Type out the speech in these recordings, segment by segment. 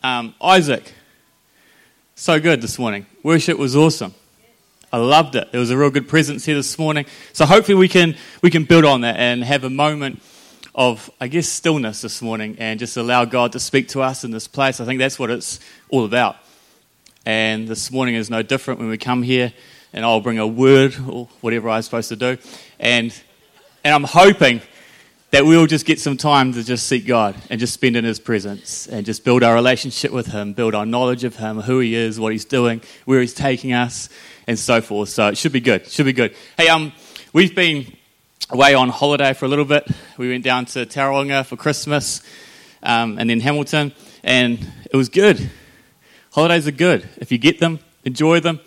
Um, Isaac, so good this morning. Worship was awesome. I loved it. There was a real good presence here this morning. So hopefully we can we can build on that and have a moment of I guess stillness this morning and just allow God to speak to us in this place. I think that's what it's all about. And this morning is no different when we come here and I'll bring a word or whatever I'm supposed to do. And and I'm hoping that we'll just get some time to just seek God and just spend in His presence and just build our relationship with Him, build our knowledge of Him, who He is, what He's doing, where He's taking us, and so forth. So it should be good. Should be good. Hey, um, we've been away on holiday for a little bit. We went down to Tauranga for Christmas, um, and then Hamilton, and it was good. Holidays are good if you get them, enjoy them.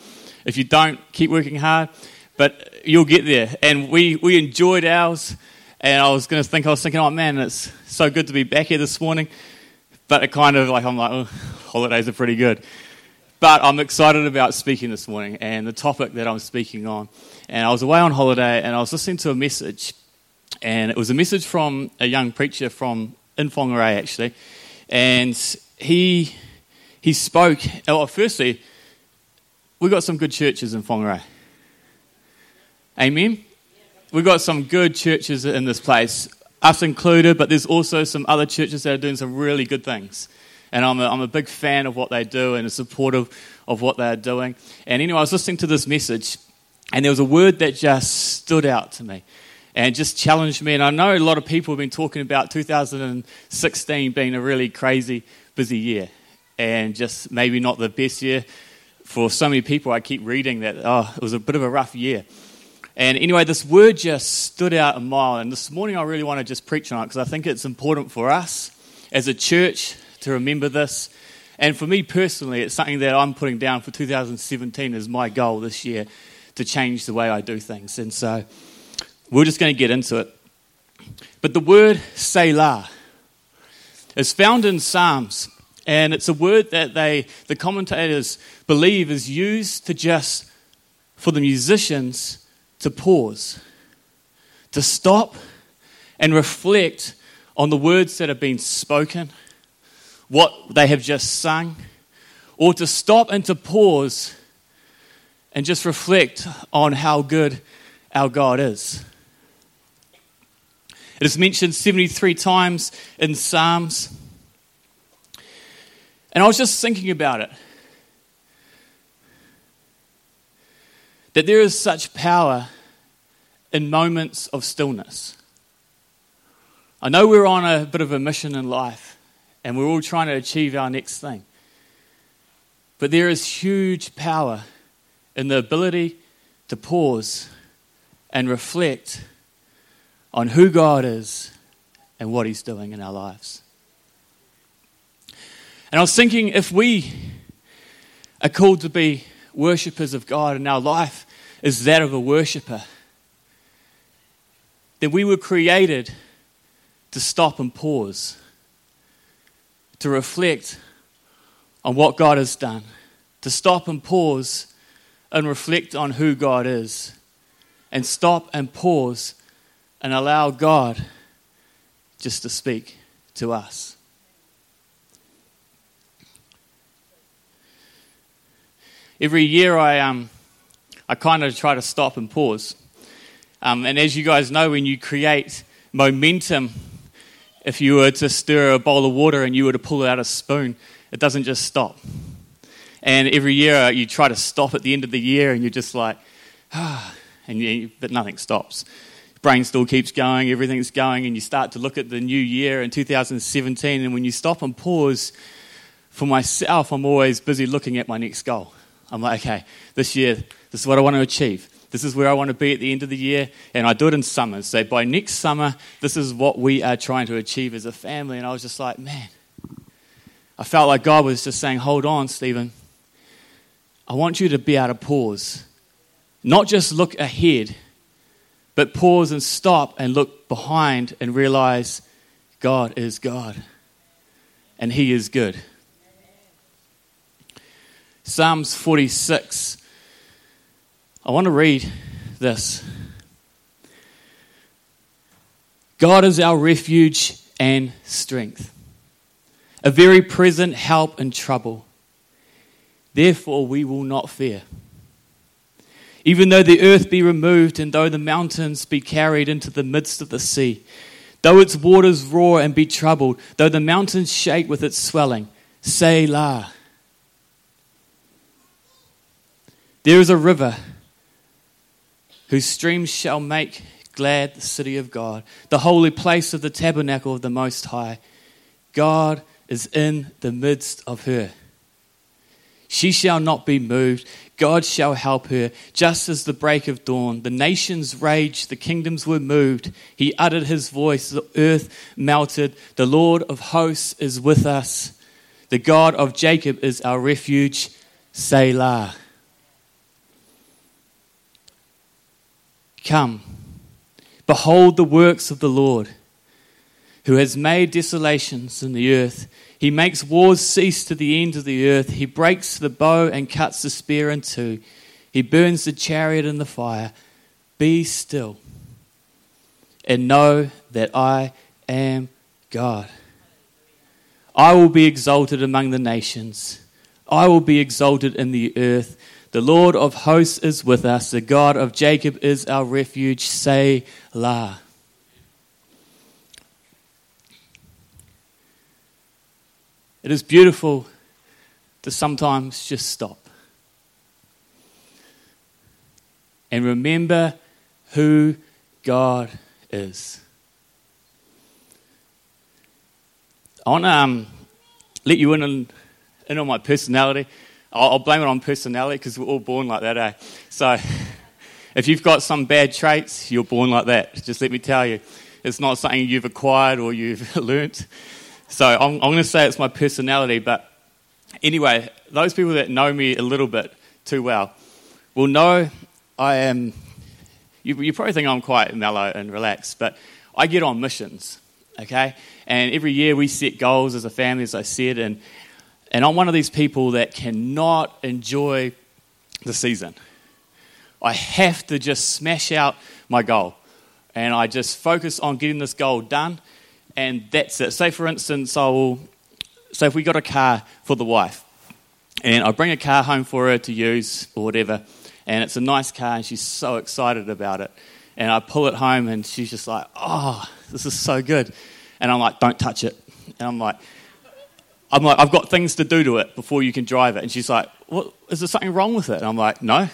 If you don't, keep working hard, but you'll get there. And we we enjoyed ours. And I was going to think, I was thinking, oh man, it's so good to be back here this morning. But it kind of like, I'm like, oh, holidays are pretty good. But I'm excited about speaking this morning and the topic that I'm speaking on. And I was away on holiday and I was listening to a message. And it was a message from a young preacher from in Whangarei, actually. And he, he spoke, uh, well, firstly, we've got some good churches in Whangarei. Amen? We've got some good churches in this place, us included, but there's also some other churches that are doing some really good things. And I'm a, I'm a big fan of what they do and a supportive of what they're doing. And anyway, I was listening to this message, and there was a word that just stood out to me and just challenged me. And I know a lot of people have been talking about 2016 being a really crazy, busy year, and just maybe not the best year for so many people. I keep reading that, oh, it was a bit of a rough year. And anyway, this word just stood out a mile. And this morning, I really want to just preach on it because I think it's important for us as a church to remember this. And for me personally, it's something that I'm putting down for 2017 as my goal this year to change the way I do things. And so we're just going to get into it. But the word Selah is found in Psalms. And it's a word that they, the commentators believe is used to just, for the musicians, to pause, to stop and reflect on the words that have been spoken, what they have just sung, or to stop and to pause and just reflect on how good our God is. It is mentioned 73 times in Psalms. And I was just thinking about it. That there is such power in moments of stillness. I know we're on a bit of a mission in life and we're all trying to achieve our next thing. But there is huge power in the ability to pause and reflect on who God is and what He's doing in our lives. And I was thinking if we are called to be worshippers of God and our life is that of a worshipper, then we were created to stop and pause, to reflect on what God has done, to stop and pause and reflect on who God is, and stop and pause and allow God just to speak to us. Every year I, um, I kind of try to stop and pause. Um, and as you guys know, when you create momentum, if you were to stir a bowl of water and you were to pull out a spoon, it doesn't just stop. And every year you try to stop at the end of the year and you're just like, ah, and you, but nothing stops. Brain still keeps going, everything's going, and you start to look at the new year in 2017. And when you stop and pause, for myself, I'm always busy looking at my next goal. I'm like, okay, this year, this is what I want to achieve. This is where I want to be at the end of the year. And I do it in summers. So by next summer, this is what we are trying to achieve as a family. And I was just like, man, I felt like God was just saying, hold on, Stephen. I want you to be able to pause. Not just look ahead, but pause and stop and look behind and realize God is God. And He is good. Psalms 46. I want to read this. God is our refuge and strength, a very present help in trouble. Therefore, we will not fear. Even though the earth be removed, and though the mountains be carried into the midst of the sea, though its waters roar and be troubled, though the mountains shake with its swelling, Selah. There is a river whose streams shall make glad the city of God, the holy place of the tabernacle of the Most High. God is in the midst of her. She shall not be moved. God shall help her, just as the break of dawn. The nations raged, the kingdoms were moved. He uttered his voice, the earth melted. The Lord of hosts is with us. The God of Jacob is our refuge. Selah. Come, behold the works of the Lord, who has made desolations in the earth. He makes wars cease to the end of the earth. He breaks the bow and cuts the spear in two. He burns the chariot in the fire. Be still and know that I am God. I will be exalted among the nations. I will be exalted in the earth. The Lord of hosts is with us. The God of Jacob is our refuge. Say, La. It is beautiful to sometimes just stop and remember who God is. I want to um, let you in on, in on my personality. I'll, blame it on personality because we're all born like that, eh? So if you've got some bad traits, you're born like that. Just let me tell you. It's not something you've acquired or you've learnt. So I'm, I'm going to say it's my personality, but anyway, those people that know me a little bit too well will know I am. You, you probably think I'm quite mellow and relaxed, but I get on missions, okay? And every year we set goals as a family, as I said, and, and I'm one of these people that cannot enjoy the season. I have to just smash out my goal. And I just focus on getting this goal done and that's it. Say, for instance, I will, so if we got a car for the wife, and I bring a car home for her to use or whatever, and it's a nice car, and she's so excited about it. And I pull it home, and she's just like, oh, this is so good. And I'm like, don't touch it. And I'm like, I'm like, I've got things to do to it before you can drive it. And she's like, what, is there something wrong with it? And I'm like, no.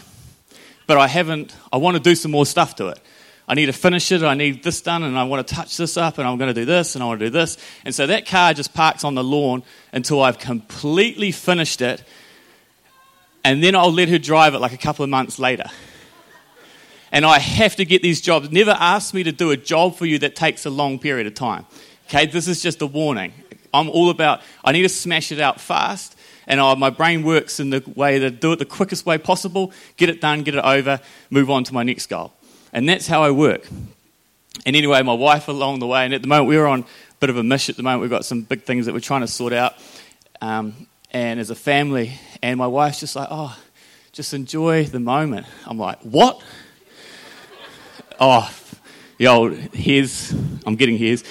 But I haven't, I want to do some more stuff to it. I need to finish it, I need this done, and I want to touch this up, and I'm going to do this, and I want to do this. And so that car just parks on the lawn until I've completely finished it, and then I'll let her drive it like a couple of months later. And I have to get these jobs. Never ask me to do a job for you that takes a long period of time. Okay, this is just a warning. I'm all about, I need to smash it out fast, and I, my brain works in the way to do it the quickest way possible, get it done, get it over, move on to my next goal. And that's how I work. And anyway, my wife along the way, and at the moment we're on a bit of a mission at the moment. We've got some big things that we're trying to sort out. Um, and as a family, and my wife's just like, oh, just enjoy the moment. I'm like, what? oh, old hairs, I'm getting hairs,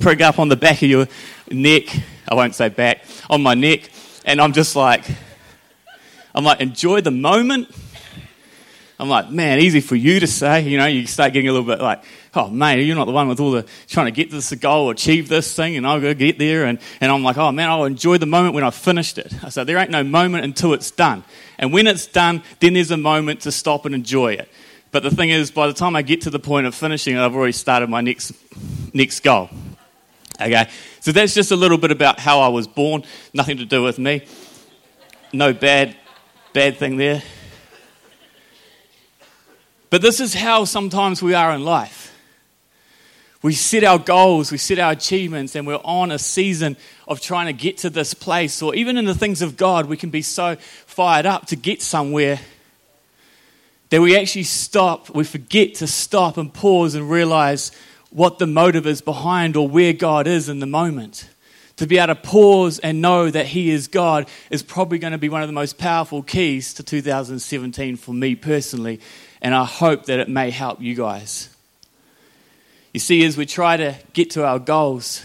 prig up on the back of your neck. I won't say back, on my neck. And I'm just like, I'm like, enjoy the moment I'm like, man, easy for you to say. You know, you start getting a little bit like, oh, mate, you're not the one with all the trying to get this goal, achieve this thing, and I'll go get there. And, and I'm like, oh, man, I'll enjoy the moment when I've finished it. I said, there ain't no moment until it's done. And when it's done, then there's a moment to stop and enjoy it. But the thing is, by the time I get to the point of finishing it, I've already started my next, next goal. Okay, so that's just a little bit about how I was born. Nothing to do with me. No bad, bad thing there. But this is how sometimes we are in life. We set our goals, we set our achievements, and we're on a season of trying to get to this place. Or even in the things of God, we can be so fired up to get somewhere that we actually stop, we forget to stop and pause and realize what the motive is behind or where God is in the moment. To be able to pause and know that He is God is probably going to be one of the most powerful keys to 2017 for me personally and I hope that it may help you guys. You see, as we try to get to our goals,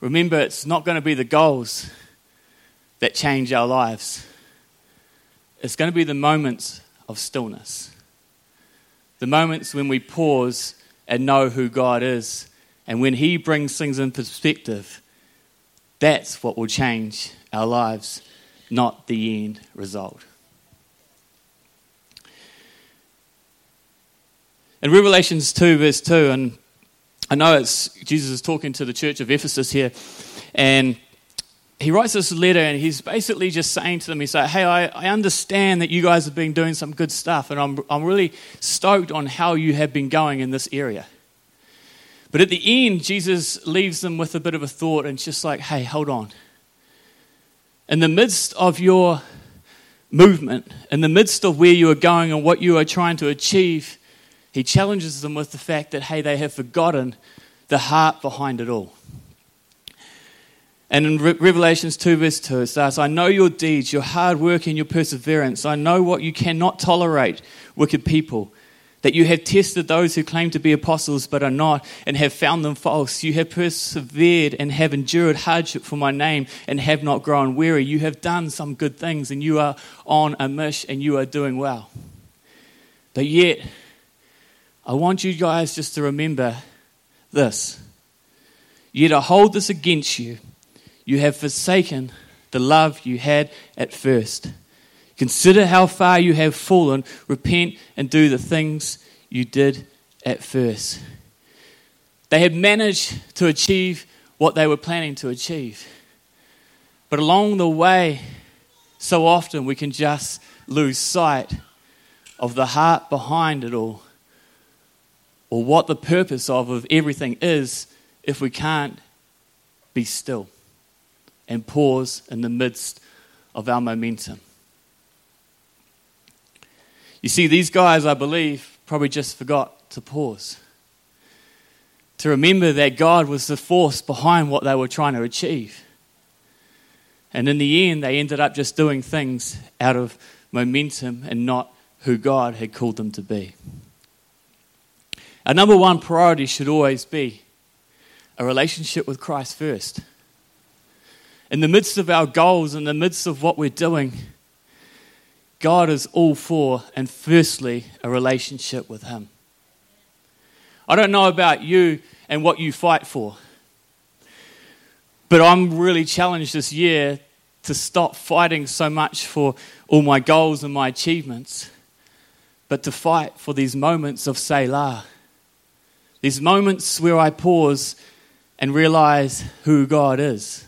remember it's not going to be the goals that change our lives, it's going to be the moments of stillness. The moments when we pause and know who God is, and when He brings things in perspective, that's what will change our lives, not the end result. In Revelations 2, verse 2, and I know it's Jesus is talking to the church of Ephesus here, and he writes this letter and he's basically just saying to them, he's like, hey, I, I understand that you guys have been doing some good stuff, and I'm, I'm really stoked on how you have been going in this area. But at the end, Jesus leaves them with a bit of a thought and just like, hey, hold on. In the midst of your movement, in the midst of where you are going and what you are trying to achieve, he challenges them with the fact that, hey, they have forgotten the heart behind it all. And in Re- Revelations 2, verse 2, it says, I know your deeds, your hard work, and your perseverance. I know what you cannot tolerate, wicked people. That you have tested those who claim to be apostles but are not, and have found them false. You have persevered and have endured hardship for my name, and have not grown weary. You have done some good things, and you are on a mission, and you are doing well. But yet, I want you guys just to remember this. Yet I hold this against you. You have forsaken the love you had at first. Consider how far you have fallen. Repent and do the things you did at first. They had managed to achieve what they were planning to achieve. But along the way, so often we can just lose sight of the heart behind it all or what the purpose of, of everything is if we can't be still and pause in the midst of our momentum. You see, these guys, I believe, probably just forgot to pause. To remember that God was the force behind what they were trying to achieve. And in the end, they ended up just doing things out of momentum and not who God had called them to be. Our number one priority should always be a relationship with Christ first. In the midst of our goals, in the midst of what we're doing, God is all for, and firstly, a relationship with Him. I don't know about you and what you fight for, but I'm really challenged this year to stop fighting so much for all my goals and my achievements, but to fight for these moments of Selah these moments where I pause and realize who God is.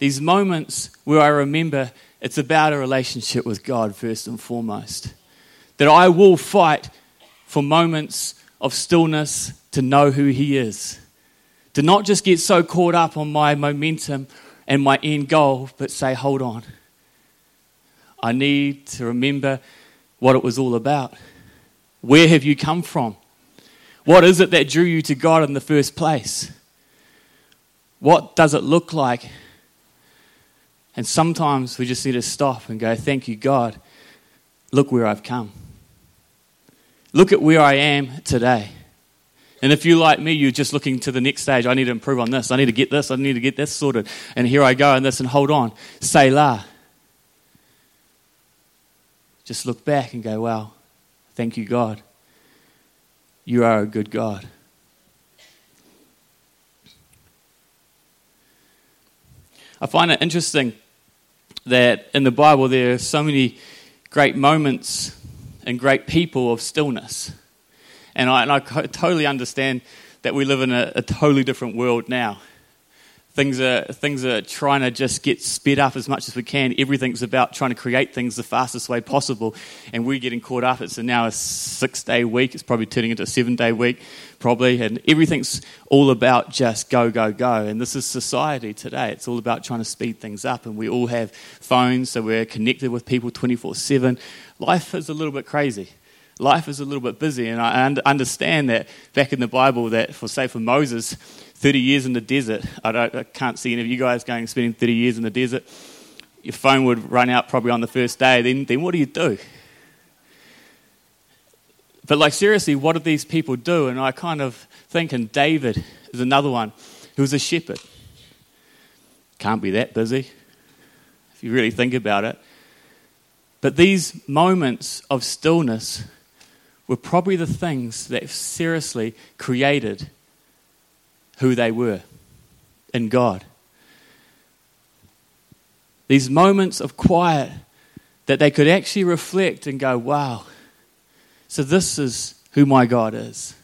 These moments where I remember it's about a relationship with God first and foremost. That I will fight for moments of stillness to know who He is. To not just get so caught up on my momentum and my end goal, but say, hold on. I need to remember what it was all about. Where have you come from? What is it that drew you to God in the first place? What does it look like? And sometimes we just need to stop and go, Thank you, God. Look where I've come. Look at where I am today. And if you like me, you're just looking to the next stage. I need to improve on this. I need to get this. I need to get this sorted. And here I go and this and hold on. Selah. Just look back and go, wow, thank you, God. You are a good God. I find it interesting that in the Bible there are so many great moments and great people of stillness. And I, and I totally understand that we live in a, a totally different world now. Things are, things are trying to just get sped up as much as we can. Everything's about trying to create things the fastest way possible. And we're getting caught up. It's now a six day week. It's probably turning into a seven day week, probably. And everything's all about just go, go, go. And this is society today. It's all about trying to speed things up. And we all have phones, so we're connected with people 24 7. Life is a little bit crazy life is a little bit busy. And I understand that back in the Bible, that for say for Moses, 30 years in the desert. I, I, can't see any of you guys going spending 30 years in the desert. Your phone would run out probably on the first day. Then, then what do you do? But, like, seriously, what did these people do? And I kind of think, and David is another one who was a shepherd. can't be that busy, if you really think about it. But these moments of stillness were probably the things that seriously created who they were in God. These moments of quiet that they could actually reflect and go, wow, so this is who my God is.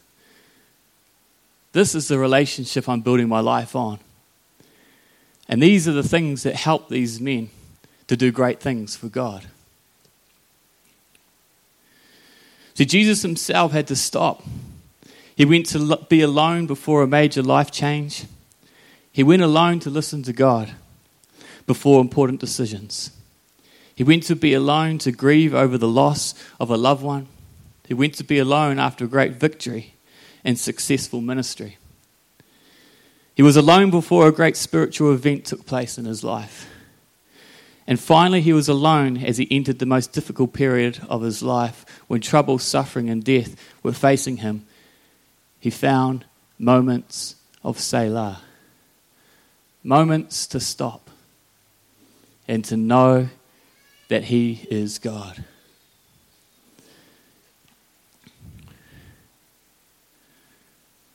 This is the relationship I'm building my life on. And these are the things that help these men to do great things for God. See, Jesus himself had to stop. He went to be alone before a major life change. He went alone to listen to God before important decisions. He went to be alone to grieve over the loss of a loved one. He went to be alone after a great victory and successful ministry. He was alone before a great spiritual event took place in his life. And finally, he was alone as he entered the most difficult period of his life when trouble, suffering, and death were facing him. He found moments of Selah, moments to stop and to know that he is God.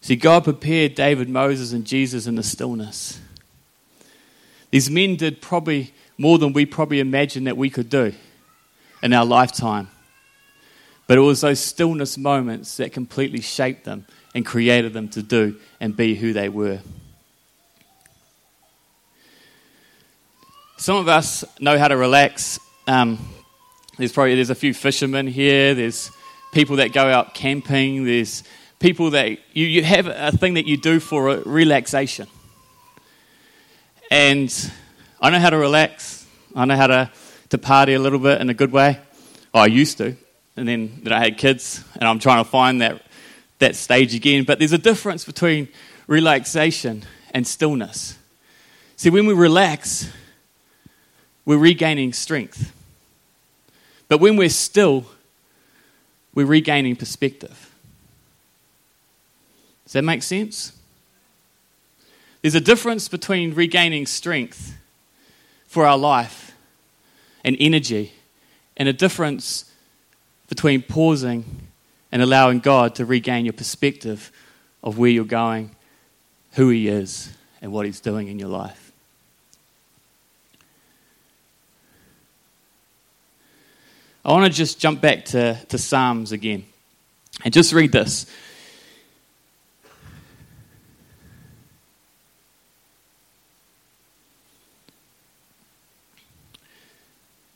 See, God prepared David, Moses, and Jesus in the stillness. These men did probably more than we probably imagined that we could do in our lifetime. But it was those stillness moments that completely shaped them and created them to do and be who they were. Some of us know how to relax. Um, there's probably there's a few fishermen here. There's people that go out camping. There's people that you, you have a thing that you do for relaxation. And I know how to relax. I know how to, to party a little bit in a good way. Oh, I used to. And then, then I had kids, and I'm trying to find that, that stage again. But there's a difference between relaxation and stillness. See, when we relax, we're regaining strength. But when we're still, we're regaining perspective. Does that make sense? There's a difference between regaining strength for our life and energy, and a difference between pausing and allowing God to regain your perspective of where you're going, who He is, and what He's doing in your life. I want to just jump back to, to Psalms again and just read this.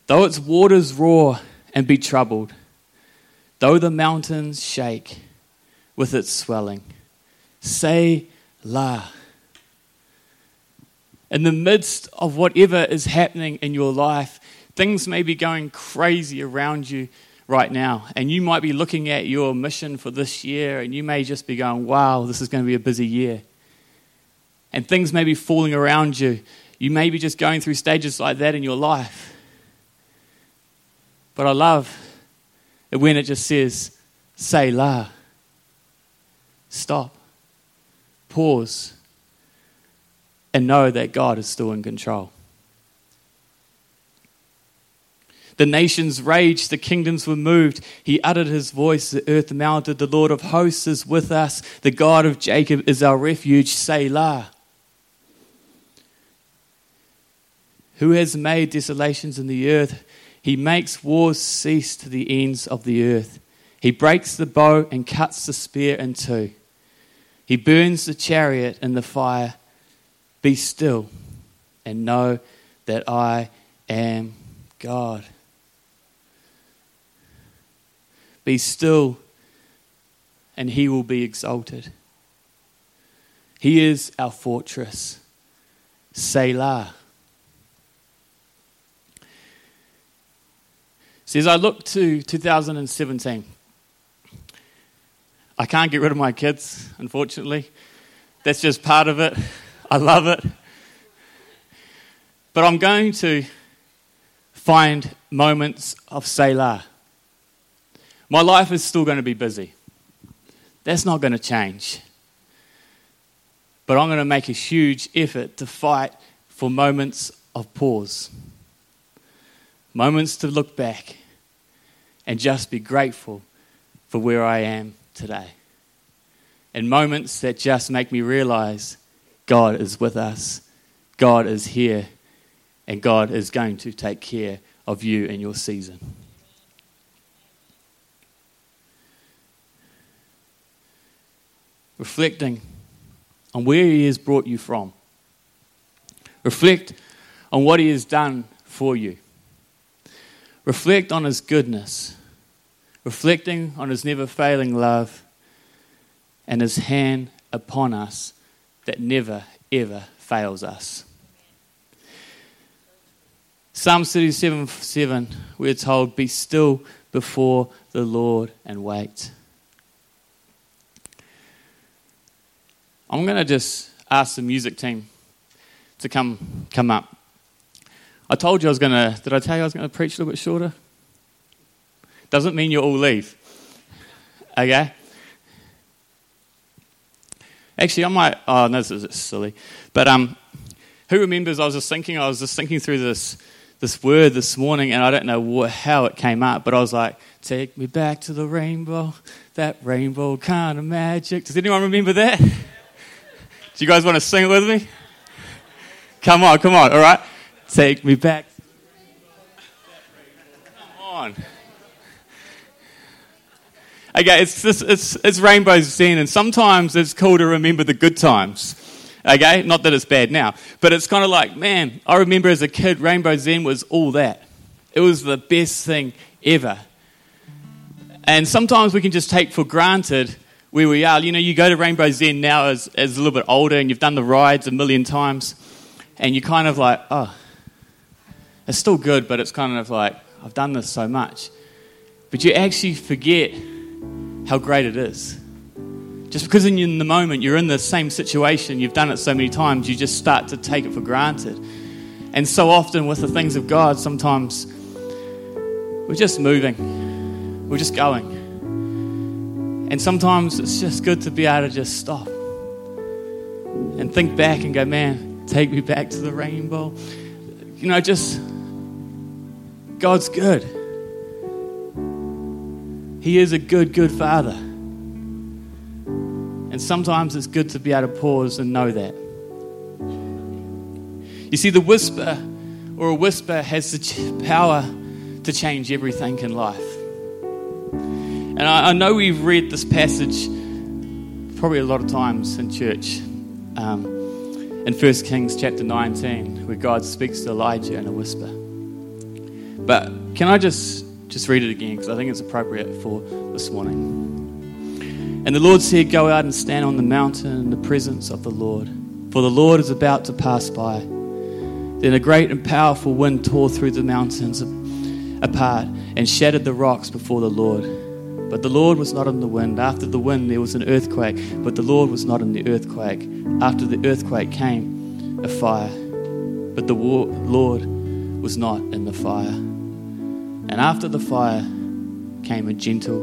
Though its waters roar and be troubled, though the mountains shake with its swelling, say La. In the midst of whatever is happening in your life, things may be going crazy around you right now. And you might be looking at your mission for this year and you may just be going, wow, this is going to be a busy year. And things may be falling around you. You may be just going through stages like that in your life. But I love when it just says, Selah. Stop. Pause. And know that God is still in control. The nations raged, the kingdoms were moved. He uttered his voice, the earth melted. The Lord of hosts is with us. The God of Jacob is our refuge. Selah. Who has made desolations in the earth? He makes wars cease to the ends of the earth. He breaks the bow and cuts the spear in two. He burns the chariot in the fire. Be still and know that I am God. Be still and he will be exalted. He is our fortress. Selah. See, as I look to 2017, I can't get rid of my kids, unfortunately. That's just part of it. I love it. But I'm going to find moments of Selah. My life is still going to be busy. That's not going to change. But I'm going to make a huge effort to fight for moments of pause, moments to look back and just be grateful for where I am today. And moments that just make me realize God is with us, God is here, and God is going to take care of you in your season. Reflecting on where He has brought you from. Reflect on what He has done for you. Reflect on His goodness. Reflecting on His never failing love and His hand upon us that never, ever fails us. Psalm 37 7, we're told, Be still before the Lord and wait. I'm going to just ask the music team to come, come up. I told you I was going to, did I tell you I was going to preach a little bit shorter? Doesn't mean you all leave. Okay? Actually, I might, oh, no, this is silly. But um, who remembers, I was just thinking, I was just thinking through this, this word this morning, and I don't know what, how it came up, but I was like, take me back to the rainbow, that rainbow kind of magic. Does anyone remember that? Do you guys want to sing it with me? Come on, come on, all right? Take me back. Come on. Okay, it's, this, it's, it's Rainbow's End, and sometimes it's cool to remember the good times. Okay, not that it's bad now, but it's kind of like, man, I remember as a kid, Rainbow's End was all that. It was the best thing ever. And sometimes we can just take for granted where we are. You know, you go to Rainbow's End now as, as a little bit older and you've done the rides a million times, and you're kind of like, oh, it's still good, but it's kind of like, I've done this so much. But you actually forget how great it is. Just because in the moment you're in the same situation, you've done it so many times, you just start to take it for granted. And so often with the things of God, sometimes we're just moving, we're just going. And sometimes it's just good to be able to just stop and think back and go, man, take me back to the rainbow. You know, just God's good. He is a good, good father. And sometimes it's good to be able to pause and know that. You see, the whisper or a whisper has the power to change everything in life. And I, I know we've read this passage probably a lot of times in church. Um, in 1 Kings chapter 19, where God speaks to Elijah in a whisper. Can I just just read it again because I think it's appropriate for this morning. And the Lord said, Go out and stand on the mountain in the presence of the Lord, for the Lord is about to pass by. Then a great and powerful wind tore through the mountains apart and shattered the rocks before the Lord. But the Lord was not in the wind. After the wind, there was an earthquake, but the Lord was not in the earthquake. After the earthquake came a fire, but the Lord was not in the fire. And after the fire came a gentle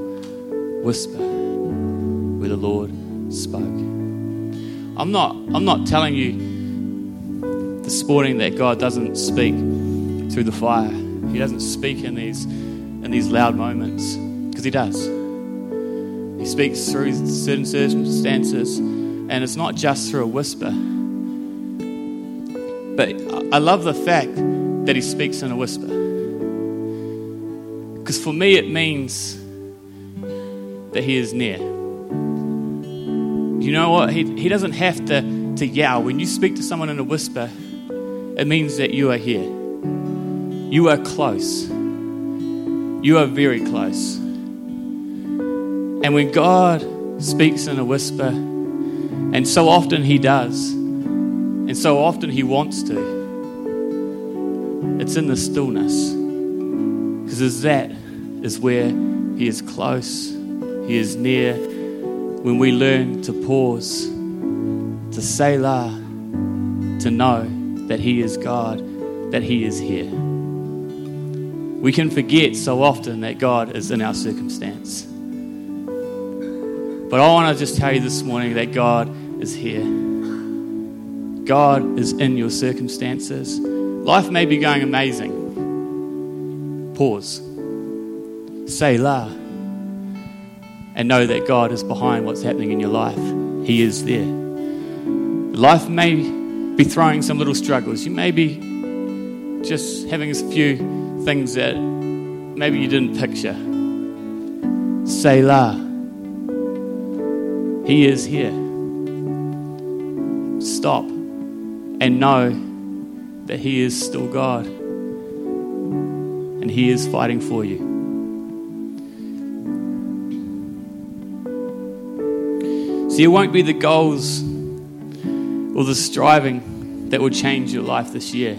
whisper where the Lord spoke. I'm not, I'm not telling you this morning that God doesn't speak through the fire. He doesn't speak in these, in these loud moments, because He does. He speaks through certain circumstances, and it's not just through a whisper. But I love the fact that He speaks in a whisper. Because for me, it means that He is near. You know what? He, he doesn't have to, to yell. When you speak to someone in a whisper, it means that you are here. You are close. You are very close. And when God speaks in a whisper, and so often He does, and so often He wants to, it's in the stillness. Because that is where He is close, He is near. When we learn to pause, to say la, to know that He is God, that He is here. We can forget so often that God is in our circumstance. But I want to just tell you this morning that God is here. God is in your circumstances. Life may be going amazing. Pause. Selah. And know that God is behind what's happening in your life. He is there. Life may be throwing some little struggles. You may be just having a few things that maybe you didn't picture. Selah. He is here. Stop and know that He is still God and He is fighting for you. So it won't be the goals or the striving that will change your life this year,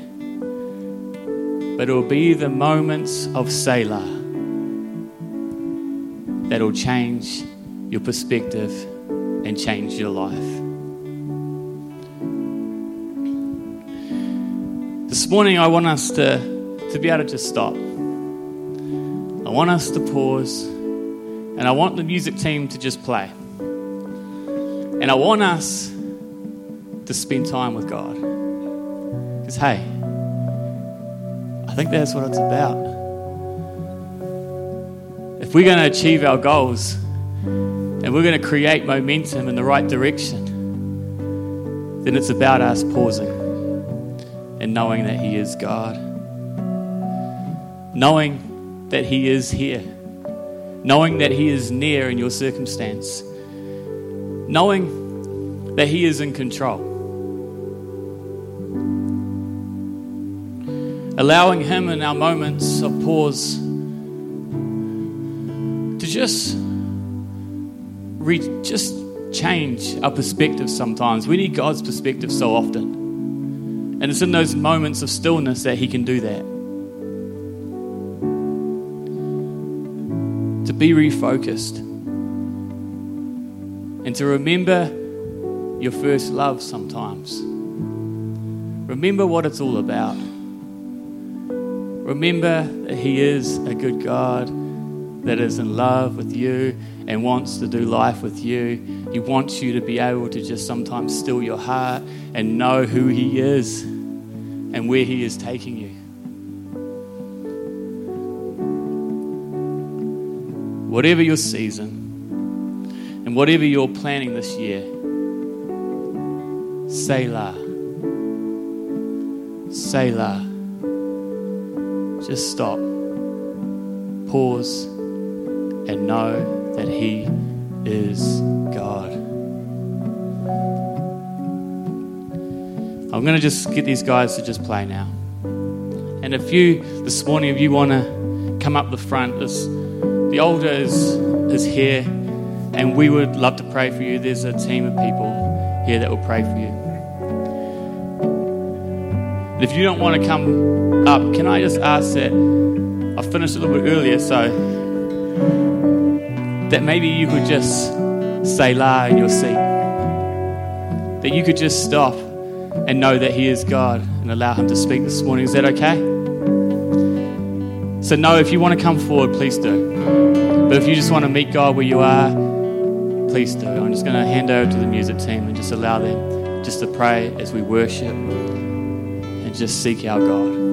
but it will be the moments of Selah that will change your perspective and change your life. This morning, I want us to, to be able to just stop. I want us to pause, and I want the music team to just play. And I want us to spend time with God. Because, hey, I think that's what it's about. If we're going to achieve our goals and we're going to create momentum in the right direction, then it's about us pausing and knowing that He is God. Knowing that He is here. Knowing that He is near in your circumstance. Knowing that He is in control. Allowing Him in our moments of pause to just, re- just change our perspective sometimes. We need God's perspective so often. And it's in those moments of stillness that He can do that. To be refocused and to remember your first love sometimes. Remember what it's all about. Remember that He is a good God that is in love with you and wants to do life with you. He wants you to be able to just sometimes still your heart and know who He is and where He is taking you. Whatever your season and whatever you're planning this year, Selah. Selah. Just stop, pause, and know that He is God. I'm going to just get these guys to just play now. And if you, this morning, if you want to come up the front, this, the altar is, is here, and we would love to pray for you. There's a team of people here that will pray for you. And if you don't want to come up, can I just ask that I finished a little bit earlier, so that maybe you could just say la in your seat. That you could just stop and know that He is God and allow Him to speak this morning. Is that okay? So, no, if you want to come forward, please do. But if you just want to meet God where you are, please do. I'm just going to hand over to the music team and just allow them just to pray as we worship and just seek our God.